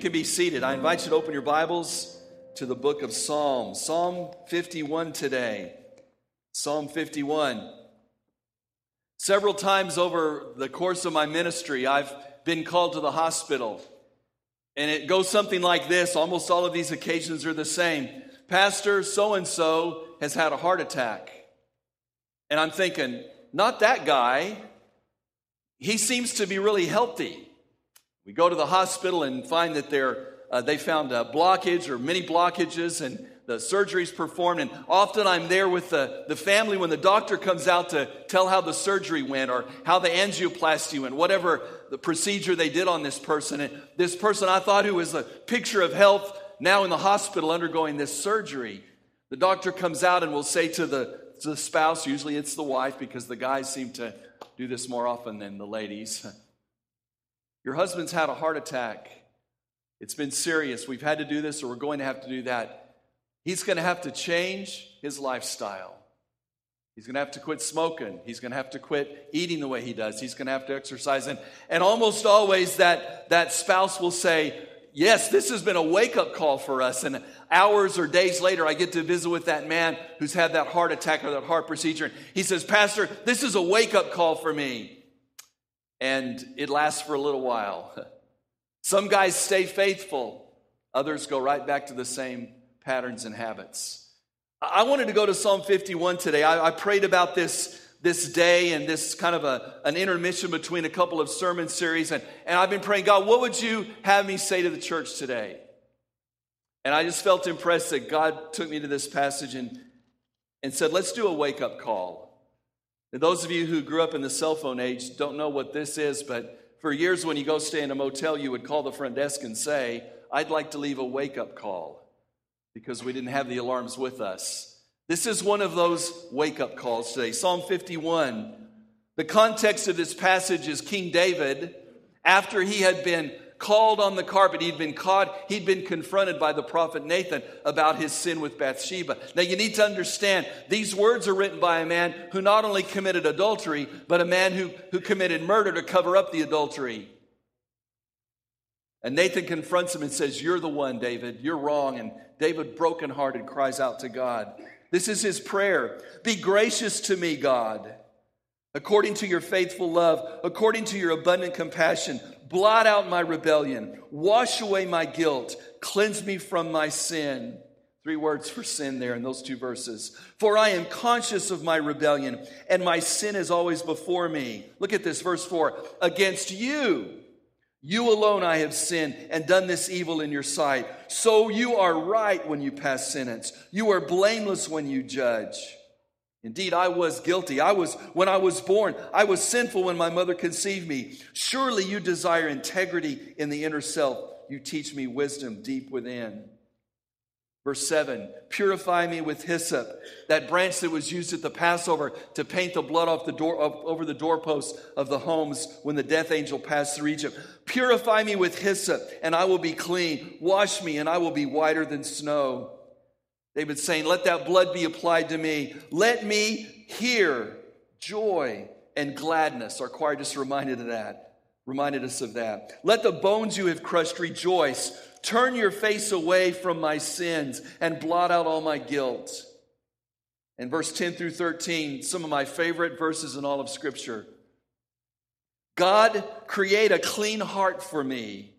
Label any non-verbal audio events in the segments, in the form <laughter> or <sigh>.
Can be seated. I invite you to open your Bibles to the book of Psalms. Psalm 51 today. Psalm 51. Several times over the course of my ministry, I've been called to the hospital. And it goes something like this. Almost all of these occasions are the same. Pastor so and so has had a heart attack. And I'm thinking, not that guy. He seems to be really healthy. We go to the hospital and find that they're, uh, they found a blockage or many blockages, and the surgery's performed. And often I'm there with the, the family when the doctor comes out to tell how the surgery went or how the angioplasty went, whatever the procedure they did on this person. And this person I thought who was a picture of health now in the hospital undergoing this surgery. The doctor comes out and will say to the, to the spouse, usually it's the wife because the guys seem to do this more often than the ladies. <laughs> Your husband's had a heart attack. It's been serious. We've had to do this or we're going to have to do that. He's going to have to change his lifestyle. He's going to have to quit smoking. He's going to have to quit eating the way he does. He's going to have to exercise. And, and almost always that, that spouse will say, Yes, this has been a wake up call for us. And hours or days later, I get to visit with that man who's had that heart attack or that heart procedure. And he says, Pastor, this is a wake up call for me and it lasts for a little while. <laughs> Some guys stay faithful, others go right back to the same patterns and habits. I wanted to go to Psalm 51 today. I, I prayed about this this day and this kind of a, an intermission between a couple of sermon series. And, and I've been praying, God, what would you have me say to the church today? And I just felt impressed that God took me to this passage and, and said, let's do a wake up call. And those of you who grew up in the cell phone age don't know what this is, but for years when you go stay in a motel, you would call the front desk and say, I'd like to leave a wake up call because we didn't have the alarms with us. This is one of those wake up calls today. Psalm 51. The context of this passage is King David, after he had been called on the carpet. He'd been caught, he'd been confronted by the prophet Nathan about his sin with Bathsheba. Now you need to understand, these words are written by a man who not only committed adultery, but a man who, who committed murder to cover up the adultery. And Nathan confronts him and says, You're the one, David. You're wrong. And David, brokenhearted, cries out to God. This is his prayer Be gracious to me, God, according to your faithful love, according to your abundant compassion. Blot out my rebellion. Wash away my guilt. Cleanse me from my sin. Three words for sin there in those two verses. For I am conscious of my rebellion, and my sin is always before me. Look at this, verse 4. Against you, you alone I have sinned and done this evil in your sight. So you are right when you pass sentence. You are blameless when you judge. Indeed, I was guilty. I was, when I was born, I was sinful when my mother conceived me. Surely you desire integrity in the inner self. You teach me wisdom deep within. Verse 7 Purify me with hyssop, that branch that was used at the Passover to paint the blood off the door, over the doorposts of the homes when the death angel passed through Egypt. Purify me with hyssop, and I will be clean. Wash me, and I will be whiter than snow. David saying, Let that blood be applied to me. Let me hear joy and gladness. Our choir just reminded of that, reminded us of that. Let the bones you have crushed rejoice. Turn your face away from my sins and blot out all my guilt. And verse 10 through 13, some of my favorite verses in all of Scripture. God, create a clean heart for me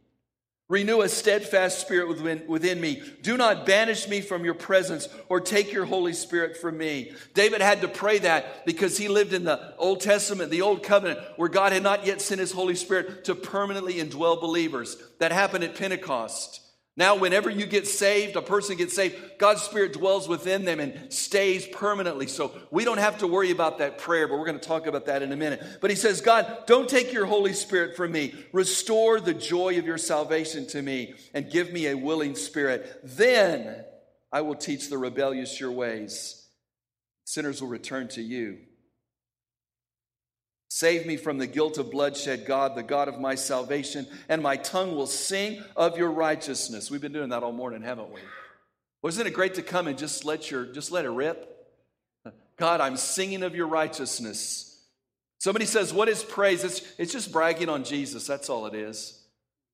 Renew a steadfast spirit within, within, me. Do not banish me from your presence or take your Holy Spirit from me. David had to pray that because he lived in the Old Testament, the Old Covenant, where God had not yet sent his Holy Spirit to permanently indwell believers. That happened at Pentecost. Now, whenever you get saved, a person gets saved, God's Spirit dwells within them and stays permanently. So we don't have to worry about that prayer, but we're going to talk about that in a minute. But he says, God, don't take your Holy Spirit from me. Restore the joy of your salvation to me and give me a willing spirit. Then I will teach the rebellious your ways. Sinners will return to you. Save me from the guilt of bloodshed, God, the God of my salvation, and my tongue will sing of your righteousness. We've been doing that all morning, haven't we? Wasn't it great to come and just let your just let it rip? God, I'm singing of your righteousness. Somebody says, What is praise? It's, it's just bragging on Jesus. That's all it is.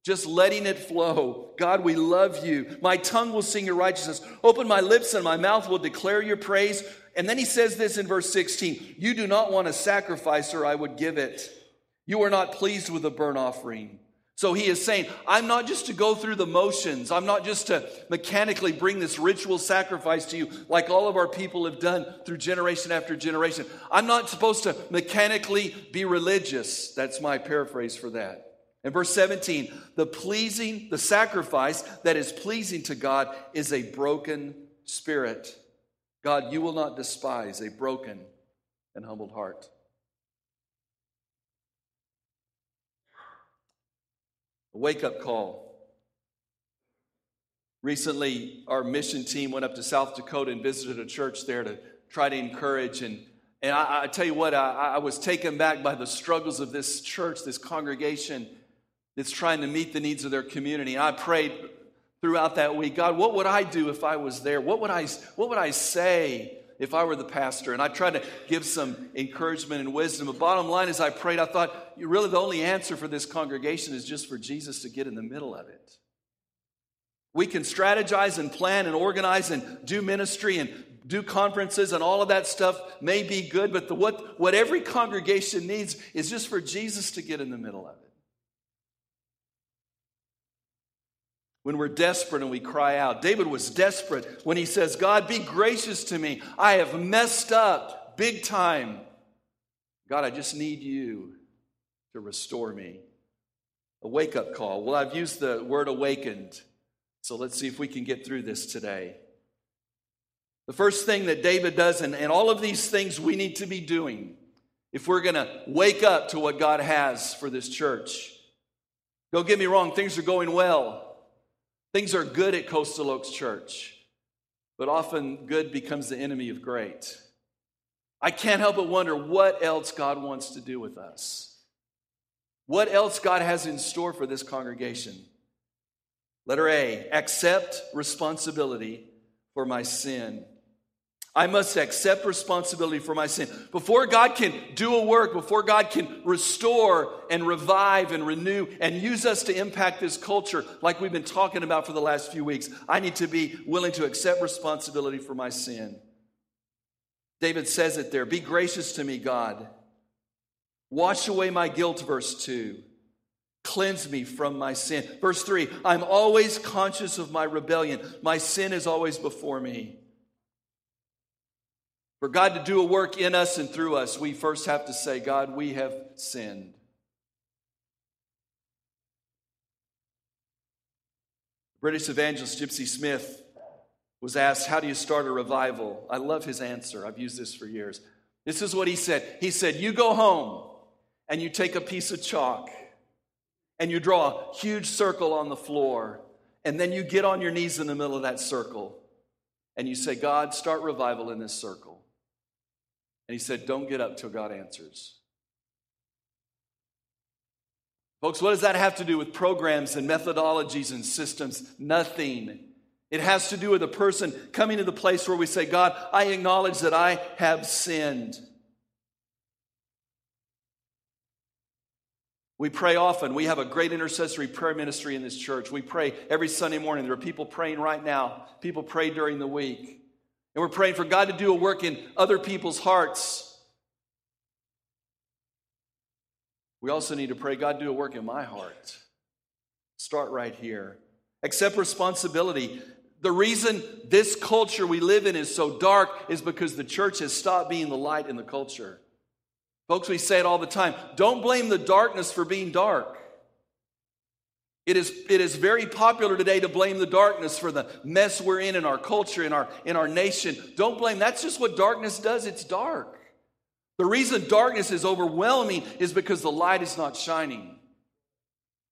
Just letting it flow. God, we love you. My tongue will sing your righteousness. Open my lips and my mouth will declare your praise. And then he says this in verse 16 You do not want a sacrifice, or I would give it. You are not pleased with a burnt offering. So he is saying, I'm not just to go through the motions. I'm not just to mechanically bring this ritual sacrifice to you like all of our people have done through generation after generation. I'm not supposed to mechanically be religious. That's my paraphrase for that. In verse 17, the pleasing, the sacrifice that is pleasing to God is a broken spirit. God, you will not despise a broken and humbled heart. A wake up call. Recently, our mission team went up to South Dakota and visited a church there to try to encourage. And, and I, I tell you what, I, I was taken back by the struggles of this church, this congregation that's trying to meet the needs of their community. I prayed throughout that week God, what would I do if I was there? What would I, what would I say if I were the pastor? And I tried to give some encouragement and wisdom. The bottom line is, I prayed, I thought, really, the only answer for this congregation is just for Jesus to get in the middle of it. We can strategize and plan and organize and do ministry and do conferences and all of that stuff may be good, but the, what, what every congregation needs is just for Jesus to get in the middle of it. When we're desperate and we cry out. David was desperate when he says, God, be gracious to me. I have messed up big time. God, I just need you to restore me. A wake up call. Well, I've used the word awakened. So let's see if we can get through this today. The first thing that David does, and, and all of these things we need to be doing if we're going to wake up to what God has for this church. Don't get me wrong, things are going well. Things are good at Coastal Oaks Church, but often good becomes the enemy of great. I can't help but wonder what else God wants to do with us. What else God has in store for this congregation. Letter A accept responsibility for my sin. I must accept responsibility for my sin. Before God can do a work, before God can restore and revive and renew and use us to impact this culture, like we've been talking about for the last few weeks, I need to be willing to accept responsibility for my sin. David says it there Be gracious to me, God. Wash away my guilt, verse 2. Cleanse me from my sin. Verse 3 I'm always conscious of my rebellion. My sin is always before me. For God to do a work in us and through us, we first have to say, God, we have sinned. British evangelist Gypsy Smith was asked, How do you start a revival? I love his answer. I've used this for years. This is what he said He said, You go home and you take a piece of chalk and you draw a huge circle on the floor, and then you get on your knees in the middle of that circle and you say, God, start revival in this circle. And he said, Don't get up till God answers. Folks, what does that have to do with programs and methodologies and systems? Nothing. It has to do with a person coming to the place where we say, God, I acknowledge that I have sinned. We pray often. We have a great intercessory prayer ministry in this church. We pray every Sunday morning. There are people praying right now. People pray during the week. And we're praying for God to do a work in other people's hearts. We also need to pray, God, do a work in my heart. Start right here. Accept responsibility. The reason this culture we live in is so dark is because the church has stopped being the light in the culture. Folks, we say it all the time don't blame the darkness for being dark. It is, it is very popular today to blame the darkness for the mess we're in in our culture, in our, in our nation. Don't blame, that's just what darkness does. It's dark. The reason darkness is overwhelming is because the light is not shining.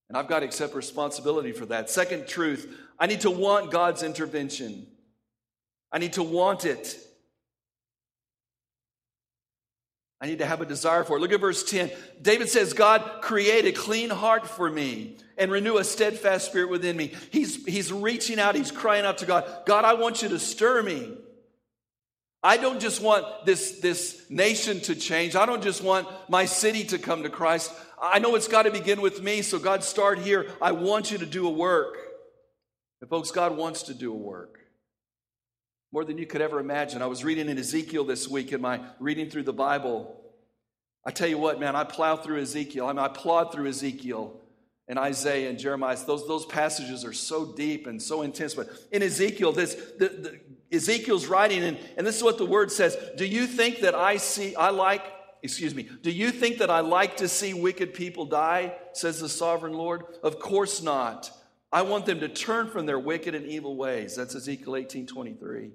And I've got to accept responsibility for that. Second truth, I need to want God's intervention. I need to want it. I need to have a desire for it. Look at verse 10. David says, God, create a clean heart for me and renew a steadfast spirit within me. He's, he's reaching out, he's crying out to God, God, I want you to stir me. I don't just want this, this nation to change. I don't just want my city to come to Christ. I know it's got to begin with me, so God, start here. I want you to do a work. And folks, God wants to do a work more than you could ever imagine. I was reading in Ezekiel this week in my reading through the Bible. I tell you what, man, I plow through Ezekiel. I mean, I plod through Ezekiel and Isaiah and Jeremiah. Those, those passages are so deep and so intense. But in Ezekiel, this, the, the, Ezekiel's writing, and, and this is what the word says Do you think that I see, I like, excuse me, do you think that I like to see wicked people die, says the sovereign Lord? Of course not. I want them to turn from their wicked and evil ways. That's Ezekiel 18 23.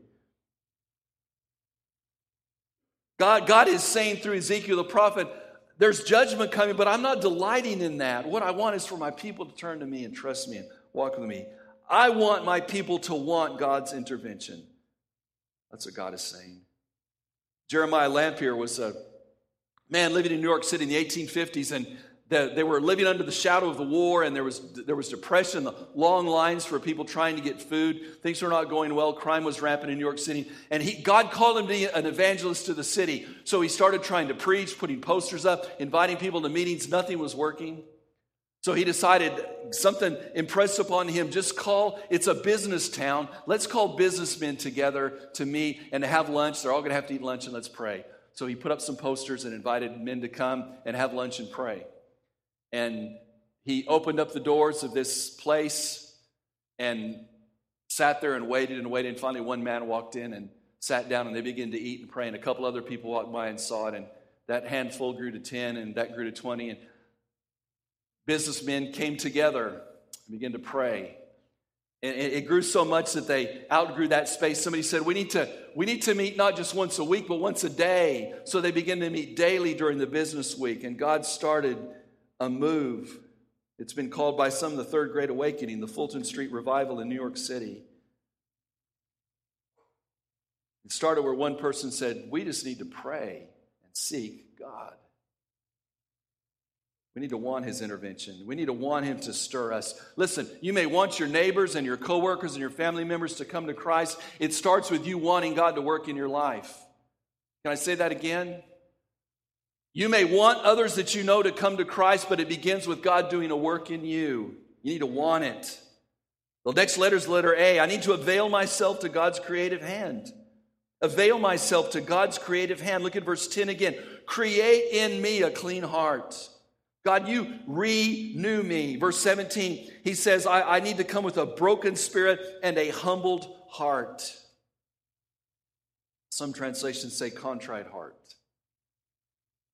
God, God is saying through Ezekiel the prophet, there's judgment coming, but I'm not delighting in that. What I want is for my people to turn to me and trust me and walk with me. I want my people to want God's intervention. That's what God is saying. Jeremiah Lanphier was a man living in New York City in the 1850s, and the, they were living under the shadow of the war, and there was, there was depression, the long lines for people trying to get food. Things were not going well. Crime was rampant in New York City. And he, God called him to be an evangelist to the city. So he started trying to preach, putting posters up, inviting people to meetings. Nothing was working. So he decided something impressed upon him just call, it's a business town. Let's call businessmen together to meet and to have lunch. They're all going to have to eat lunch and let's pray. So he put up some posters and invited men to come and have lunch and pray. And he opened up the doors of this place and sat there and waited and waited. And finally, one man walked in and sat down, and they began to eat and pray. And a couple other people walked by and saw it. And that handful grew to 10, and that grew to 20. And businessmen came together and began to pray. And it grew so much that they outgrew that space. Somebody said, we need, to, we need to meet not just once a week, but once a day. So they began to meet daily during the business week. And God started a move. It's been called by some the Third Great Awakening, the Fulton Street Revival in New York City. It started where one person said, We just need to pray and seek God. We need to want his intervention. We need to want him to stir us. Listen, you may want your neighbors and your coworkers and your family members to come to Christ. It starts with you wanting God to work in your life. Can I say that again? You may want others that you know to come to Christ, but it begins with God doing a work in you. You need to want it. The next letter is letter A. I need to avail myself to God's creative hand. Avail myself to God's creative hand. Look at verse 10 again. Create in me a clean heart. God, you renew me. Verse 17, he says, I, I need to come with a broken spirit and a humbled heart. Some translations say contrite heart.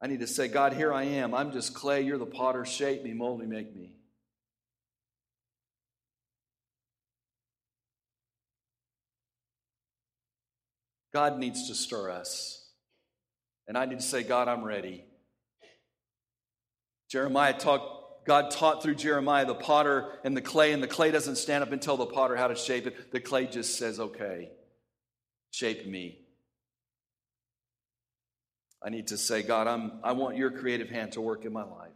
I need to say, God, here I am. I'm just clay. You're the potter. Shape me, mold me, make me. God needs to stir us. And I need to say, God, I'm ready. Jeremiah talked, God taught through Jeremiah the potter and the clay, and the clay doesn't stand up and tell the potter how to shape it. The clay just says, okay, shape me. I need to say, God, I'm, I want your creative hand to work in my life.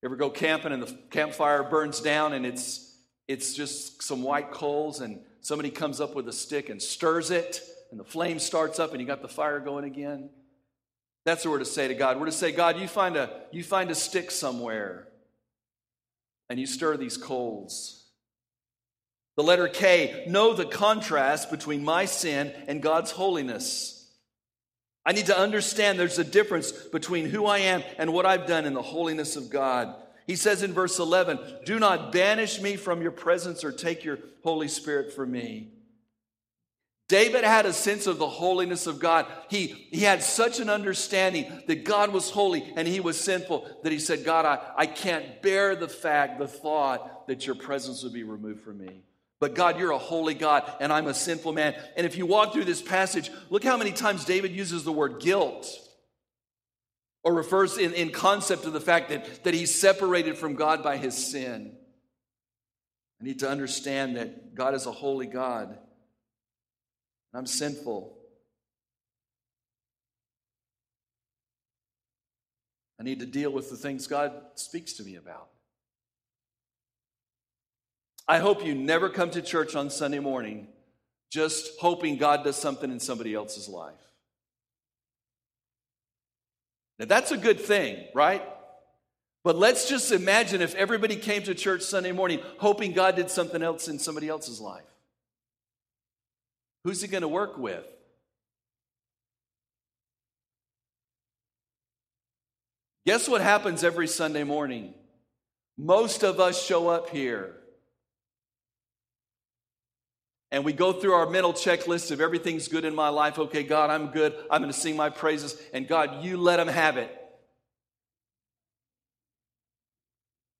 You ever go camping and the campfire burns down and it's, it's just some white coals and somebody comes up with a stick and stirs it and the flame starts up and you got the fire going again? That's what we're to say to God. We're to say, God, you find a, you find a stick somewhere and you stir these coals. The letter K, know the contrast between my sin and God's holiness. I need to understand there's a difference between who I am and what I've done in the holiness of God. He says in verse 11, Do not banish me from your presence or take your Holy Spirit from me. David had a sense of the holiness of God. He, he had such an understanding that God was holy and he was sinful that he said, God, I, I can't bear the fact, the thought that your presence would be removed from me. But God, you're a holy God and I'm a sinful man. And if you walk through this passage, look how many times David uses the word guilt or refers in, in concept to the fact that, that he's separated from God by his sin. I need to understand that God is a holy God. and I'm sinful. I need to deal with the things God speaks to me about. I hope you never come to church on Sunday morning just hoping God does something in somebody else's life. Now, that's a good thing, right? But let's just imagine if everybody came to church Sunday morning hoping God did something else in somebody else's life. Who's he going to work with? Guess what happens every Sunday morning? Most of us show up here and we go through our mental checklist of everything's good in my life. Okay, God, I'm good. I'm going to sing my praises. And God, you let them have it.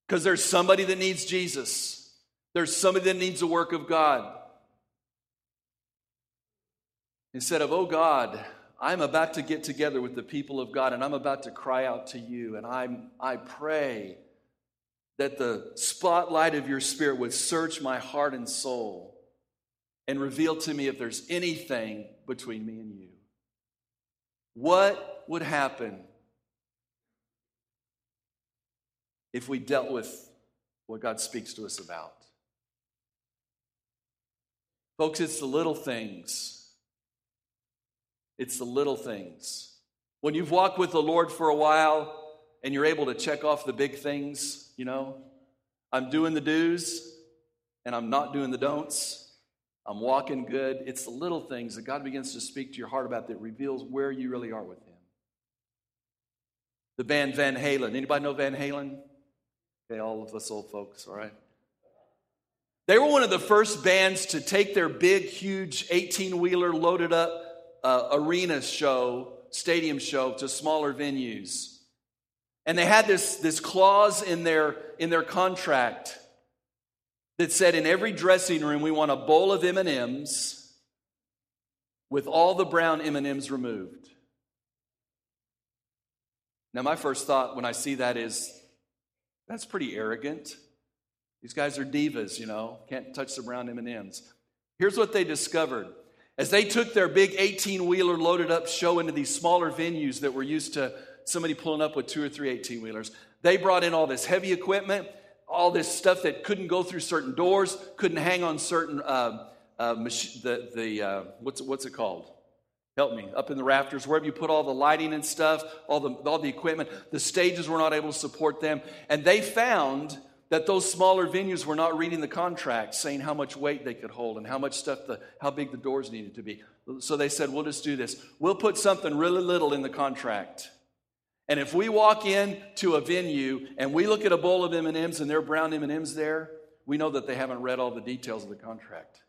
Because there's somebody that needs Jesus, there's somebody that needs the work of God. Instead of, oh God, I'm about to get together with the people of God and I'm about to cry out to you. And I'm, I pray that the spotlight of your spirit would search my heart and soul and reveal to me if there's anything between me and you. What would happen if we dealt with what God speaks to us about? Folks, it's the little things it's the little things. When you've walked with the Lord for a while and you're able to check off the big things, you know, I'm doing the do's and I'm not doing the don'ts. I'm walking good. It's the little things that God begins to speak to your heart about that reveals where you really are with Him. The band Van Halen. Anybody know Van Halen? Okay, all of us old folks, all right? They were one of the first bands to take their big, huge 18 wheeler loaded up uh, arena show, stadium show to smaller venues. And they had this, this clause in their, in their contract that said in every dressing room we want a bowl of M&Ms with all the brown M&Ms removed. Now my first thought when I see that is that's pretty arrogant. These guys are divas, you know, can't touch the brown M&Ms. Here's what they discovered. As they took their big 18 wheeler loaded up show into these smaller venues that were used to somebody pulling up with two or three 18 wheelers, they brought in all this heavy equipment, all this stuff that couldn't go through certain doors, couldn't hang on certain, uh, uh, mach- the, the uh, what's, what's it called? Help me. Up in the rafters, wherever you put all the lighting and stuff, all the, all the equipment, the stages were not able to support them. And they found that those smaller venues were not reading the contract saying how much weight they could hold and how much stuff the how big the doors needed to be so they said we'll just do this we'll put something really little in the contract and if we walk in to a venue and we look at a bowl of m&ms and there are brown m&ms there we know that they haven't read all the details of the contract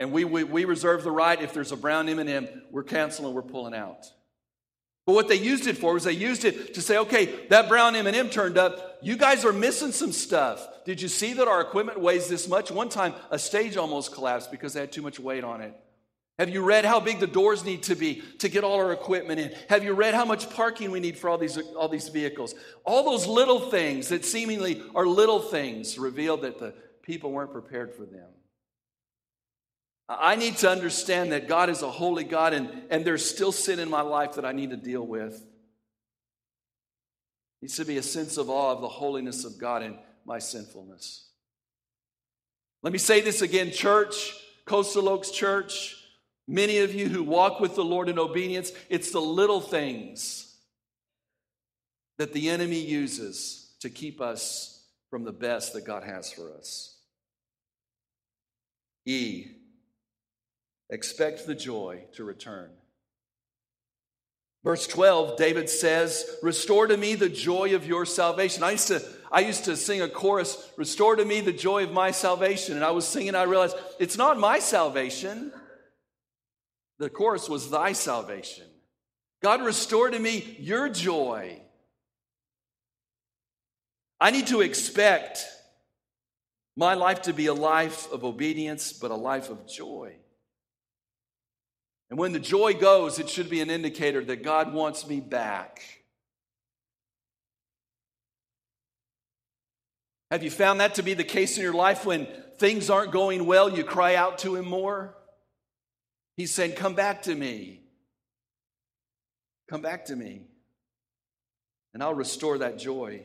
and we, we, we reserve the right if there's a brown m&m we're canceling we're pulling out but what they used it for was they used it to say, okay, that brown M&M turned up. You guys are missing some stuff. Did you see that our equipment weighs this much? One time, a stage almost collapsed because they had too much weight on it. Have you read how big the doors need to be to get all our equipment in? Have you read how much parking we need for all these, all these vehicles? All those little things that seemingly are little things reveal that the people weren't prepared for them. I need to understand that God is a holy God and, and there's still sin in my life that I need to deal with. It needs to be a sense of awe of the holiness of God and my sinfulness. Let me say this again, church, Coastal Oaks Church, many of you who walk with the Lord in obedience, it's the little things that the enemy uses to keep us from the best that God has for us. E, Expect the joy to return. Verse 12, David says, Restore to me the joy of your salvation. I used to, I used to sing a chorus, Restore to me the joy of my salvation. And I was singing, I realized it's not my salvation, The chorus was thy salvation. God, restore to me your joy. I need to expect my life to be a life of obedience, but a life of joy. And when the joy goes, it should be an indicator that God wants me back. Have you found that to be the case in your life when things aren't going well, you cry out to Him more? He's saying, Come back to me. Come back to me, and I'll restore that joy.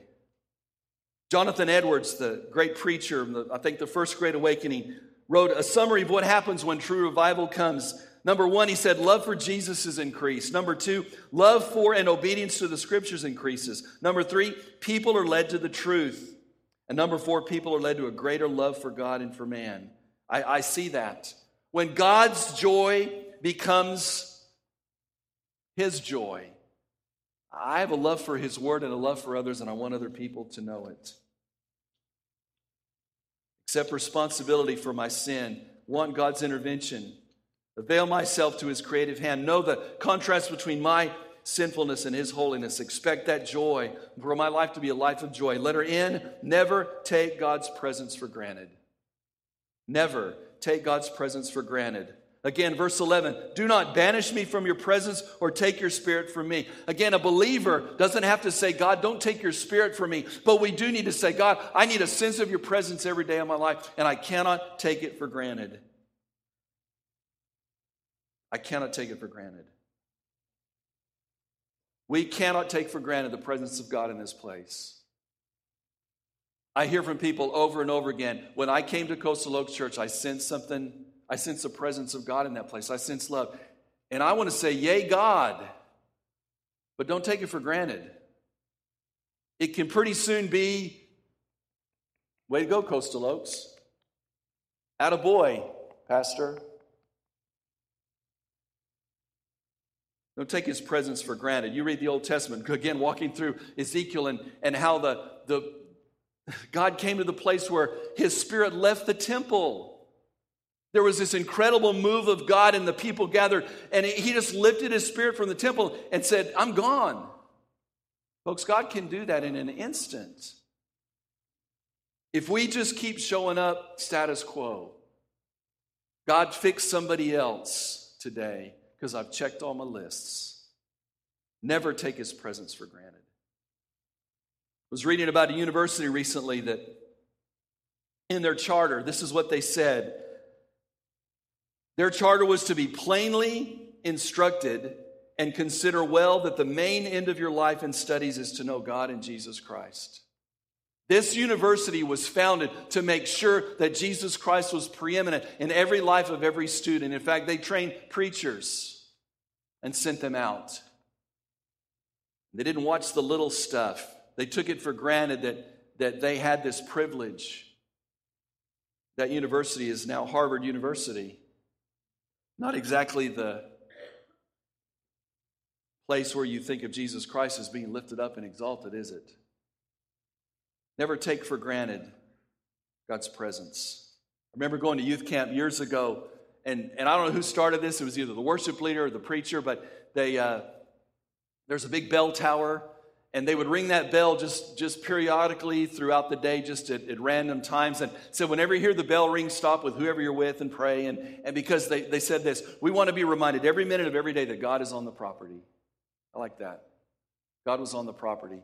Jonathan Edwards, the great preacher, I think the first great awakening, wrote a summary of what happens when true revival comes. Number one, he said, love for Jesus is increased. Number two, love for and obedience to the scriptures increases. Number three, people are led to the truth. And number four, people are led to a greater love for God and for man. I, I see that. When God's joy becomes his joy, I have a love for his word and a love for others, and I want other people to know it. Accept responsibility for my sin, want God's intervention, avail myself to his creative hand, know the contrast between my sinfulness and his holiness. Expect that joy for my life to be a life of joy. Letter N, never take God's presence for granted. Never take God's presence for granted. Again, verse 11, do not banish me from your presence or take your spirit from me. Again, a believer doesn't have to say, God, don't take your spirit from me. But we do need to say, God, I need a sense of your presence every day of my life, and I cannot take it for granted. I cannot take it for granted. We cannot take for granted the presence of God in this place. I hear from people over and over again when I came to Coastal Oaks Church, I sensed something I sense the presence of God in that place. I sense love. And I want to say, Yay, God. But don't take it for granted. It can pretty soon be, way to go, Coastal Oaks. At a boy, Pastor. Don't take his presence for granted. You read the Old Testament, again, walking through Ezekiel and, and how the, the God came to the place where his spirit left the temple. There was this incredible move of God, and the people gathered, and he just lifted his spirit from the temple and said, I'm gone. Folks, God can do that in an instant. If we just keep showing up status quo, God fix somebody else today because I've checked all my lists. Never take his presence for granted. Was reading about a university recently that in their charter, this is what they said their charter was to be plainly instructed and consider well that the main end of your life and studies is to know God and Jesus Christ. This university was founded to make sure that Jesus Christ was preeminent in every life of every student. In fact, they trained preachers and sent them out. They didn't watch the little stuff. They took it for granted that, that they had this privilege. That university is now Harvard University. Not exactly the place where you think of Jesus Christ as being lifted up and exalted, is it? Never take for granted God's presence. I remember going to youth camp years ago, and, and I don't know who started this. It was either the worship leader or the preacher, but they uh, there's a big bell tower and they would ring that bell just, just periodically throughout the day, just at, at, random times. And so, whenever you hear the bell ring, stop with whoever you're with and pray. And, and because they, they said this, we want to be reminded every minute of every day that God is on the property. I like that. God was on the property.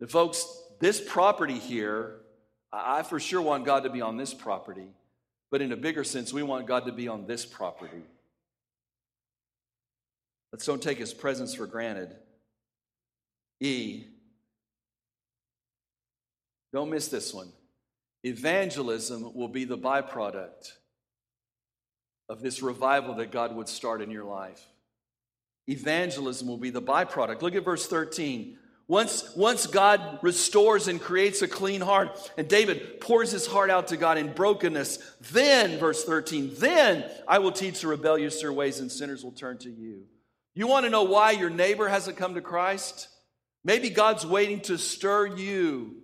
The folks, this property here, I for sure want God to be on this property. But in a bigger sense, we want God to be on this property. Let's don't take his presence for granted. E. Don't miss this one. Evangelism will be the byproduct of this revival that God would start in your life. Evangelism will be the byproduct. Look at verse 13. Once, once God restores and creates a clean heart, and David pours his heart out to God in brokenness, then, verse 13, then I will teach the rebellious their ways and sinners will turn to you. You want to know why your neighbor hasn't come to Christ? Maybe God's waiting to stir you.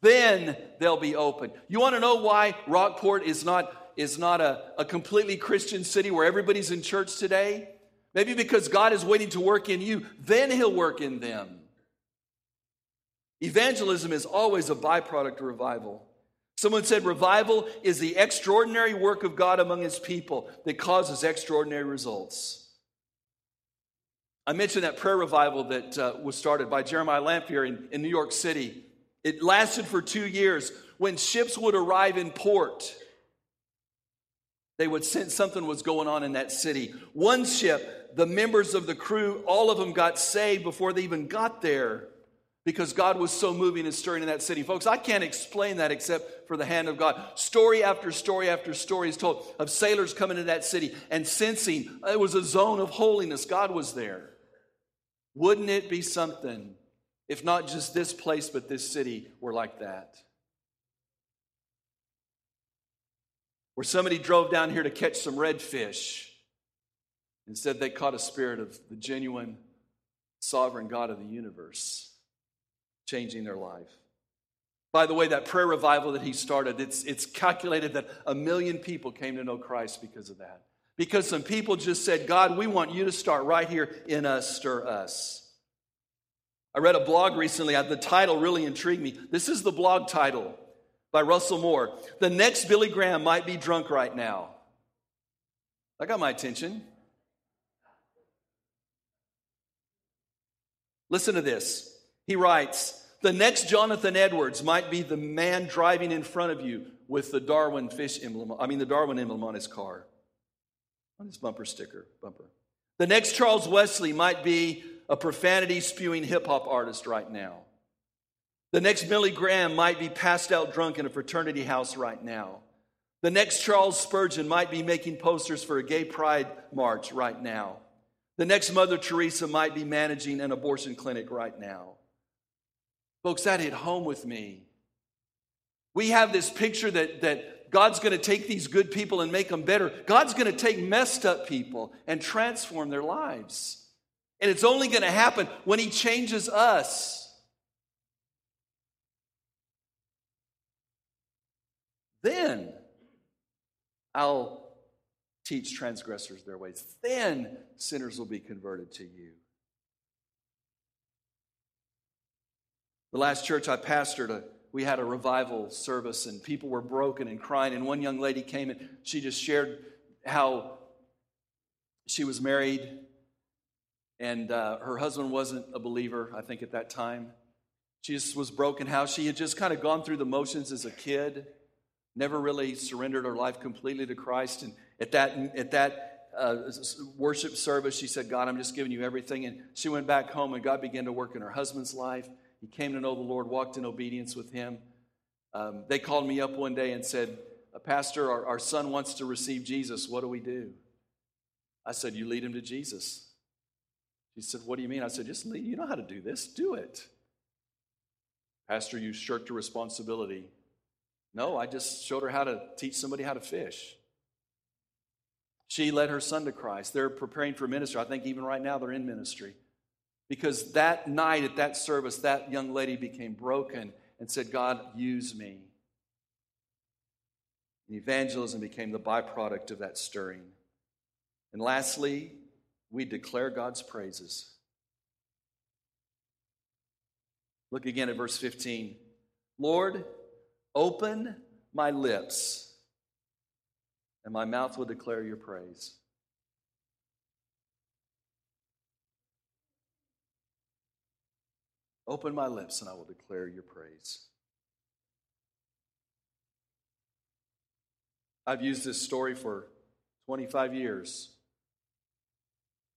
Then they'll be open. You want to know why Rockport is not, is not a, a completely Christian city where everybody's in church today? Maybe because God is waiting to work in you, then He'll work in them. Evangelism is always a byproduct of revival. Someone said revival is the extraordinary work of God among His people that causes extraordinary results. I mentioned that prayer revival that uh, was started by Jeremiah Lanphier in, in New York City. It lasted for two years. When ships would arrive in port, they would sense something was going on in that city. One ship, the members of the crew, all of them got saved before they even got there because God was so moving and stirring in that city. Folks, I can't explain that except for the hand of God. Story after story after story is told of sailors coming to that city and sensing it was a zone of holiness. God was there. Wouldn't it be something if not just this place, but this city were like that? where somebody drove down here to catch some redfish and said they caught a spirit of the genuine sovereign God of the universe, changing their life. By the way, that prayer revival that he started, it's, it's calculated that a million people came to know Christ because of that. Because some people just said, God, we want you to start right here in us, stir us. I read a blog recently, the title really intrigued me. This is the blog title by Russell Moore. The next Billy Graham might be drunk right now. That got my attention. Listen to this. He writes The next Jonathan Edwards might be the man driving in front of you with the Darwin fish emblem, I mean, the Darwin emblem on his car, on his bumper sticker, bumper. The next Charles Wesley might be a profanity spewing hip hop artist right now. The next Billy Graham might be passed out drunk in a fraternity house right now. The next Charles Spurgeon might be making posters for a gay pride march right now. The next Mother Teresa might be managing an abortion clinic right now. Folks, that hit home with me. We have this picture that, that God's going to take these good people and make them better. God's going to take messed up people and transform their lives. And it's only going to happen when He changes us. Then I'll teach transgressors their ways. Then sinners will be converted to you. The last church I pastored, we had a revival service, and people were broken and crying. And one young lady came and she just shared how she was married, and uh, her husband wasn't a believer, I think, at that time. She just was broken, how she had just kind of gone through the motions as a kid never really surrendered her life completely to Christ. And at that, at that uh, worship service, she said, God, I'm just giving you everything. And she went back home, and God began to work in her husband's life. He came to know the Lord, walked in obedience with him. Um, they called me up one day and said, Pastor, our, our son wants to receive Jesus. What do we do? I said, You lead him to Jesus. She said, What do you mean? I said, Just lead. You know how to do this. Do it. Pastor, you shirked your responsibility. No, I just showed her how to teach somebody how to fish. She led her son to Christ. They're preparing for ministry. I think even right now they're in ministry. Because that night at that service, that young lady became broken and said, God, use me. And evangelism became the byproduct of that stirring. And lastly, we declare God's praises. Look again at verse 15. Lord, Open my lips, and my mouth will declare your praise. Open my lips, and I will declare your praise. I've used this story for 25 years,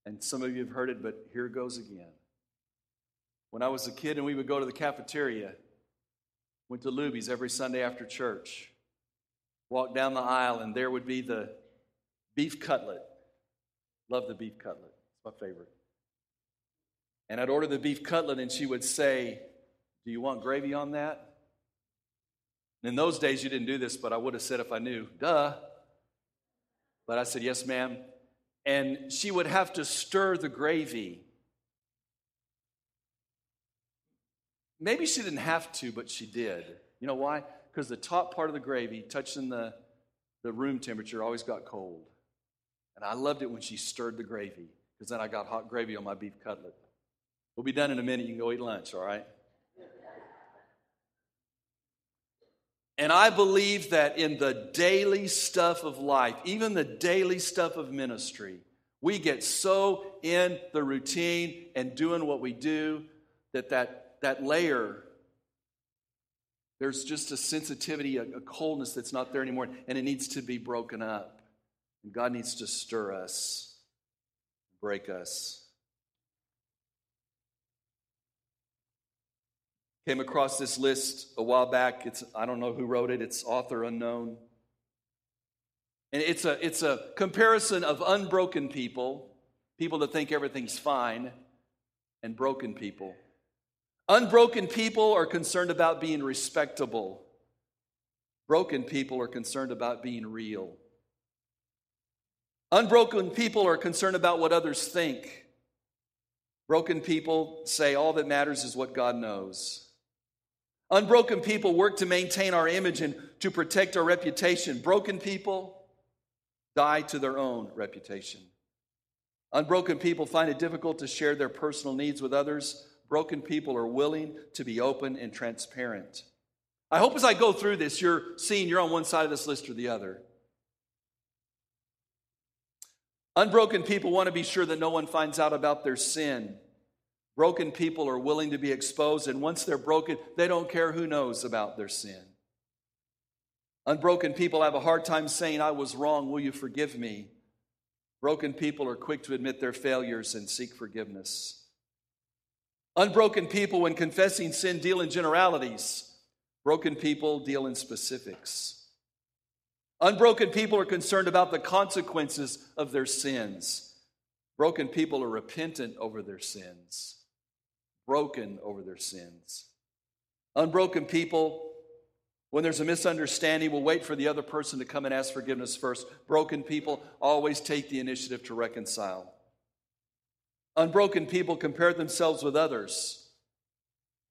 and some of you have heard it, but here goes again. When I was a kid and we would go to the cafeteria, Went to Luby's every Sunday after church. Walked down the aisle, and there would be the beef cutlet. Love the beef cutlet. It's my favorite. And I'd order the beef cutlet, and she would say, Do you want gravy on that? And in those days, you didn't do this, but I would have said if I knew, duh. But I said, Yes, ma'am. And she would have to stir the gravy Maybe she didn't have to, but she did. You know why? Because the top part of the gravy, touching the, the room temperature, always got cold. And I loved it when she stirred the gravy because then I got hot gravy on my beef cutlet. We'll be done in a minute. You can go eat lunch, all right? And I believe that in the daily stuff of life, even the daily stuff of ministry, we get so in the routine and doing what we do that that, that layer, there's just a sensitivity, a, a coldness that's not there anymore, and it needs to be broken up. And God needs to stir us, break us. Came across this list a while back. It's I don't know who wrote it. It's author unknown. And it's a it's a comparison of unbroken people, people that think everything's fine, and broken people. Unbroken people are concerned about being respectable. Broken people are concerned about being real. Unbroken people are concerned about what others think. Broken people say all that matters is what God knows. Unbroken people work to maintain our image and to protect our reputation. Broken people die to their own reputation. Unbroken people find it difficult to share their personal needs with others. Broken people are willing to be open and transparent. I hope as I go through this, you're seeing you're on one side of this list or the other. Unbroken people want to be sure that no one finds out about their sin. Broken people are willing to be exposed, and once they're broken, they don't care who knows about their sin. Unbroken people have a hard time saying, I was wrong, will you forgive me? Broken people are quick to admit their failures and seek forgiveness. Unbroken people, when confessing sin, deal in generalities. Broken people deal in specifics. Unbroken people are concerned about the consequences of their sins. Broken people are repentant over their sins broken over their sins. Unbroken people, when there's a misunderstanding, will wait for the other person to come and ask forgiveness first. Broken people always take the initiative to reconcile. Unbroken people compare themselves with others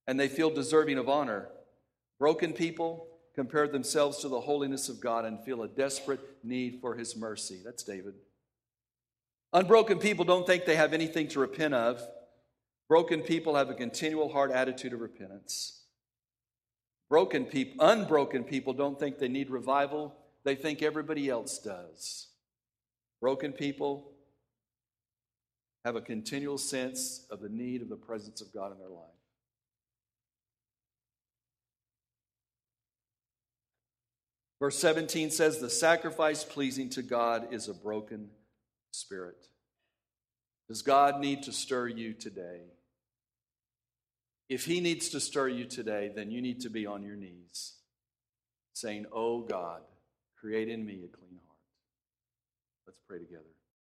and they feel deserving of honor. Broken people compare themselves to the holiness of God and feel a desperate need for his mercy. That's David. Unbroken people don't think they have anything to repent of. Broken people have a continual hard attitude of repentance. Broken people, unbroken people don't think they need revival. They think everybody else does. Broken people have a continual sense of the need of the presence of God in their life. Verse 17 says, The sacrifice pleasing to God is a broken spirit. Does God need to stir you today? If He needs to stir you today, then you need to be on your knees saying, Oh God, create in me a clean heart. Let's pray together.